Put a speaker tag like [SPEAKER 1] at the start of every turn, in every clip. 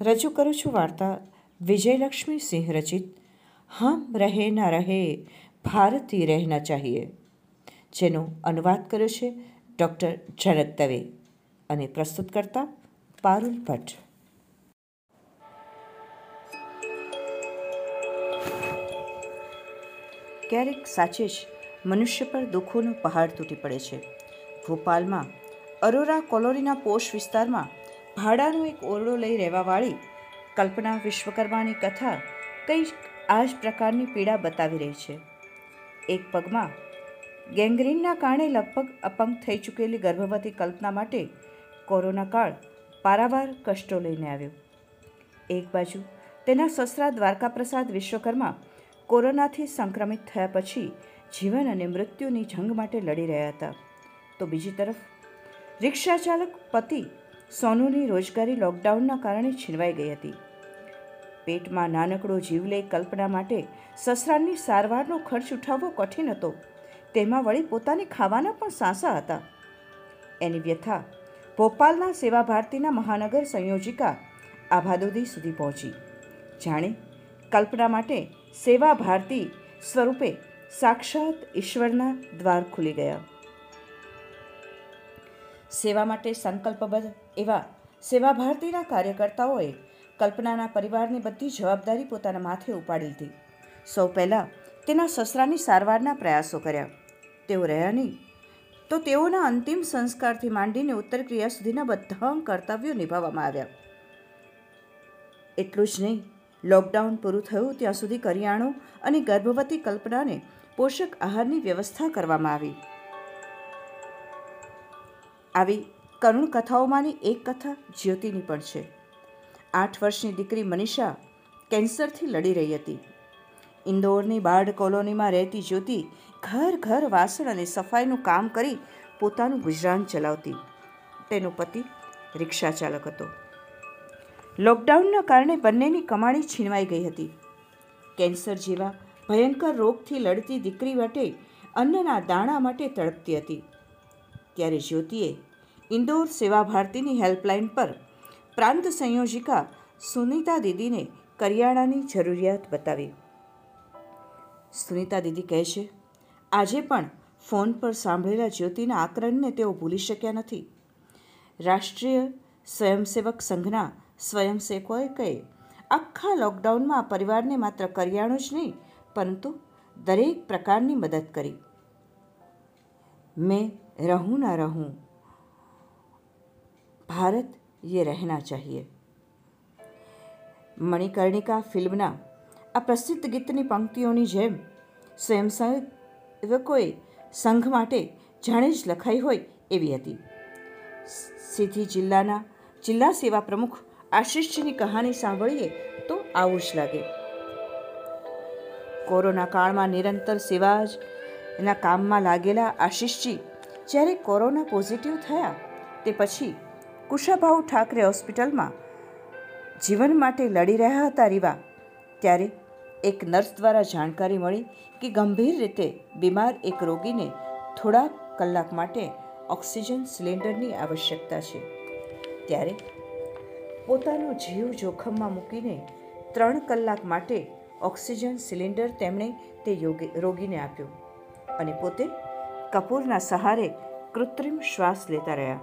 [SPEAKER 1] રજૂ કરું છું વાર્તા વિજયલક્ષ્મી સિંહ રચિત. હમ રહે ના રહે, ભારતી રહેના ચાહીએ. જેનો અનુવાદ કર્યો છે ડૉક્ટર જનક દવે અને પ્રસ્તુત કરતા પારુલ ભટ્ટ. ક્યારેક સાચે જ મનુષ્ય પર દુઃખોનો પહાડ તૂટી પડે છે. ભોપાલમાં અરોરા કોલોનીના પોષ વિસ્તારમાં ભાડાનો એક ઓરડો લઈ રહેવાવાળી કલ્પના વિશ્વકર્માની કથા કંઈ આ જ પ્રકારની પીડા બતાવી રહી છે. એક પગમાં ગેંગ્રીનના કારણે લગભગ અપંગ થઈ ચૂકેલી ગર્ભવતી કલ્પના માટે કોરોના કાળ પારાવાર કષ્ટો લઈને આવ્યો. એક બાજુ તેના સસરા દ્વારકાપ્રસાદ વિશ્વકર્મા કોરોનાથી સંક્રમિત થયા પછી જીવન અને મૃત્યુની જંગ માટે લડી રહ્યા હતા. તો બીજી તરફ રિક્ષા ચાલક પતિ સોનુની રોજગારી લોકડાઉનના કારણે છીનવાઈ ગઈ હતી. પેટમાં નાનકડો જીવલે કલ્પના માટે સસરાની સારવારનો ખર્ચ ઉઠાવવો કઠિન હતો. તેમાં વળી પોતાની ખાવાના પણ સાંસા હતા. એની વ્યથા ભોપાલના સેવા ભારતીના મહાનગર સંયોજિકા આભાદોદી સુધી પહોંચી. જાણે કલ્પના માટે સેવા ભારતી સ્વરૂપે સાક્ષાત ઈશ્વરના દ્વાર ખુલી ગયા. સેવા માટે સંકલ્પબદ્ધ એવા સેવા ભારતીના કાર્યકર્તાઓએ કલ્પનાના પરિવારની બધી જવાબદારી પોતાના માથે ઉપાડી લીધી. સૌ પહેલાં તેના સસરાની સારવારના પ્રયાસો કર્યા. તેઓ રહ્યા નહીં. તો તેઓના અંતિમ સંસ્કારથી માંડીને ઉત્તર ક્રિયા સુધીના બધા કર્તવ્યો નિભાવવામાં આવ્યા. એટલું જ નહીં, લોકડાઉન પૂરું થયું ત્યાં સુધી કરિયાણું અને ગર્ભવતી કલ્પનાને પોષક આહારની વ્યવસ્થા કરવામાં આવી. આવી કરુણ કથાઓમાંની એક કથા જ્યોતિની પણ છે. આઠ વર્ષની દીકરી મનીષા કેન્સરથી લડી રહી હતી. ઇન્દોરની બાર્ડ કોલોનીમાં રહેતી જ્યોતિ ઘર ઘર વાસણ અને સફાઈનું કામ કરી પોતાનું ગુજરાન ચલાવતી. તેનો પતિ રિક્ષા ચાલક હતો. લોકડાઉનના કારણે બંનેની કમાણી છીનવાઈ ગઈ હતી. કેન્સર જેવા ભયંકર રોગથી લડતી દીકરી માટે અન્નના દાણા માટે તડપતી હતી. ત્યારે જ્યોતિએ ઇન્દોર સેવા ભારતીની હેલ્પલાઇન પર પ્રાંત સંયોજિકા સુનિતા દીદીને કરિયાણાની જરૂરિયાત બતાવી. સુનિતા દીદી કહે છે, આજે પણ ફોન પર સાંભળેલા જ્યોતિના આક્રમણને તેઓ ભૂલી શક્યા નથી. રાષ્ટ્રીય સ્વયંસેવક સંઘના સ્વયંસેવકોએ કહે, આખા લોકડાઉનમાં પરિવારને માત્ર કરિયાણું જ નહીં, પરંતુ દરેક પ્રકારની મદદ કરી. મેં रहूं ना रहूं ભારત યે રહેના ચાહીએ મણિકર્ણિકા ફિલ્મના આ પ્રસિદ્ધ ગીતની પંક્તિઓની જેમ સ્વયંસેવકોએ સંઘ માટે જાણે જ લખાઈ હોય એવી હતી સીધી જિલ્લાના જિલ્લા સેવા પ્રમુખ આશિષજીની કહાની સાંભળીએ તો આવું જ લાગે કોરોના કાળમાં નિરંતર સેવા જ એના કામમાં લાગેલા આશિષજી જ્યારે કોરોના પોઝિટિવ થયા, તે પછી કુશાભાઉ ઠાકરે હોસ્પિટલમાં જીવન માટે લડી રહ્યા હતા રીવા. ત્યારે એક નર્સ દ્વારા જાણકારી મળી કે ગંભીર રીતે બીમાર એક રોગીને થોડા કલાક માટે ઓક્સિજન સિલિન્ડરની આવશ્યકતા છે. ત્યારે પોતાનો જીવ જોખમમાં મૂકીને ત્રણ કલાક માટે ઓક્સિજન સિલિન્ડર તેમણે તે રોગીને આપ્યો. અને પોતે કપૂરના સહારે કૃત્રિમ શ્વાસ લેતા રહ્યા.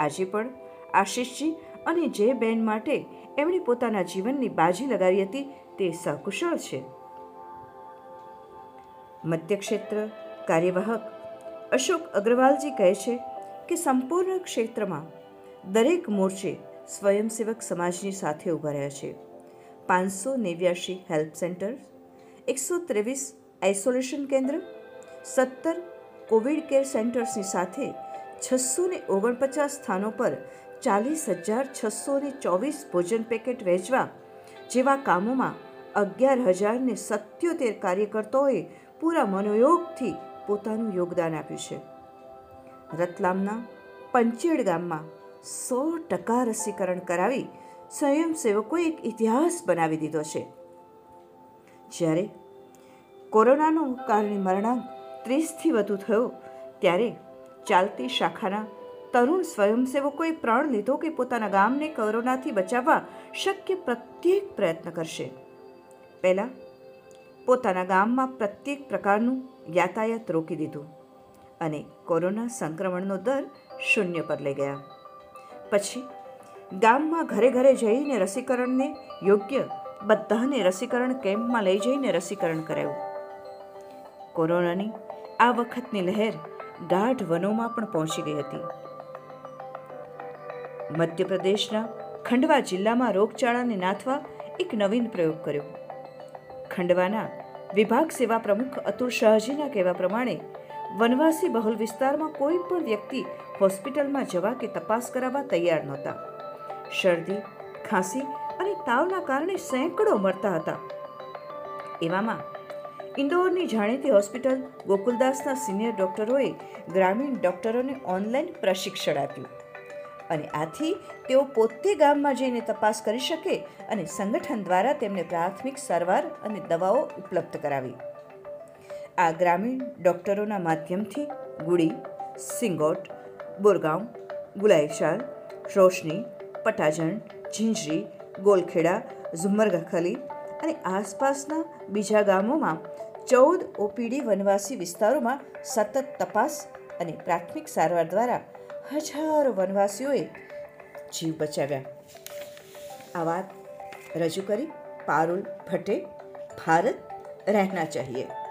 [SPEAKER 1] આજે પણ આશીષજી અને જે બેન માટે એમણે પોતાના જીવનની બાજી લગાવી હતી તે સકુશળ છે. મધ્યક્ષેત્ર કાર્યવાહક અશોક અગ્રવાલજી કહે છે કે સંપૂર્ણ ક્ષેત્રમાં દરેક મોરચે સ્વયંસેવક સમાજની સાથે ઊભા રહ્યા છે. પાંચસો નેવ્યાશી હેલ્પ સેન્ટર એકસો ત્રેવીસ આઇસોલેશન કેન્દ્ર સત્તર કોવિડ કેર સેન્ટર્સની સાથે છસો ને ઓગણપચાસ સ્થાનો પર ચાલીસ હજાર છસો ને ચોવીસ ભોજન પેકેટ વેચવા જેવા કામોમાં અગિયાર હજારને સત્યોતેર કાર્યકર્તાઓએ પૂરા મનોયોગથી પોતાનું યોગદાન આપ્યું છે. રતલામના પંચેડ ગામમાં સો ટકા રસીકરણ કરાવી સ્વયંસેવકોએ એક ઇતિહાસ બનાવી દીધો છે. જ્યારે કોરોનાનું કારણે મરણાંક ત્રીસથી વધુ થયો, ત્યારે ચાલતી શાખાના તરુણ સ્વયંસેવકોએ પ્રણ લીધો કે પોતાના ગામને કોરોનાથી બચાવવા શક્ય પ્રત્યેક પ્રયત્ન કરશે. પહેલાં પોતાના ગામમાં પ્રત્યેક પ્રકારનું યાતાયાત રોકી દીધું અને કોરોના સંક્રમણનો દર શૂન્ય પર લઈ ગયા. પછી ગામમાં ઘરે ઘરે જઈને રસીકરણને યોગ્ય બધાને રસીકરણ કેમ્પમાં લઈ જઈને રસીકરણ કરાયું. કોરોનાની આ વખતની લહેર ગાઢ વનોમાં પણ પહોંચી ગઈ હતી. મધ્યપ્રદેશના ખંડવા જિલ્લામાં રોગચાળાને નાથવા એક નવીન પ્રયોગ કર્યો. ખંડવાના વિભાગ સેવા પ્રમુખ અતુલ શાહજીના કહેવા પ્રમાણે, વનવાસી બહુલ વિસ્તારમાં કોઈ પણ વ્યક્તિ હોસ્પિટલમાં જવા કે તપાસ કરાવવા તૈયાર નહોતા. શરદી, ખાંસી અને તાવના કારણે સેંકડો મરતા હતા. એવામાં ઇન્દોરની જાણીતી હોસ્પિટલ ગોકુલદાસના સિનિયર ડોક્ટરોએ ગ્રામીણ ડોક્ટરોને ઓનલાઈન પ્રશિક્ષણ આપ્યું. અને આથી તેઓ પોતે ગામમાં જઈને તપાસ કરી શકે અને સંગઠન દ્વારા તેમને પ્રાથમિક સારવાર અને દવાઓ ઉપલબ્ધ કરાવી. આ ગ્રામીણ ડોક્ટરોના માધ્યમથી ગુડી, સિંગોટ બોરગાંવ ગુલાયશાલ રોશની, પટાજણ, ઝીંઝરી, ગોલખેડા, ઝુમ્મરગખલી અને આસપાસના બીજા ગામોમાં ચૌદ ઓપીડી વનવાસી વિસ્તારોમાં સતત તપાસ અને પ્રાથમિક સારવાર દ્વારા હજારો વનવાસીઓએ જીવ બચાવ્યા. આ વાત રજૂ કરી પારુલ ભટ્ટે, ભારત રહેના ચાહીએ.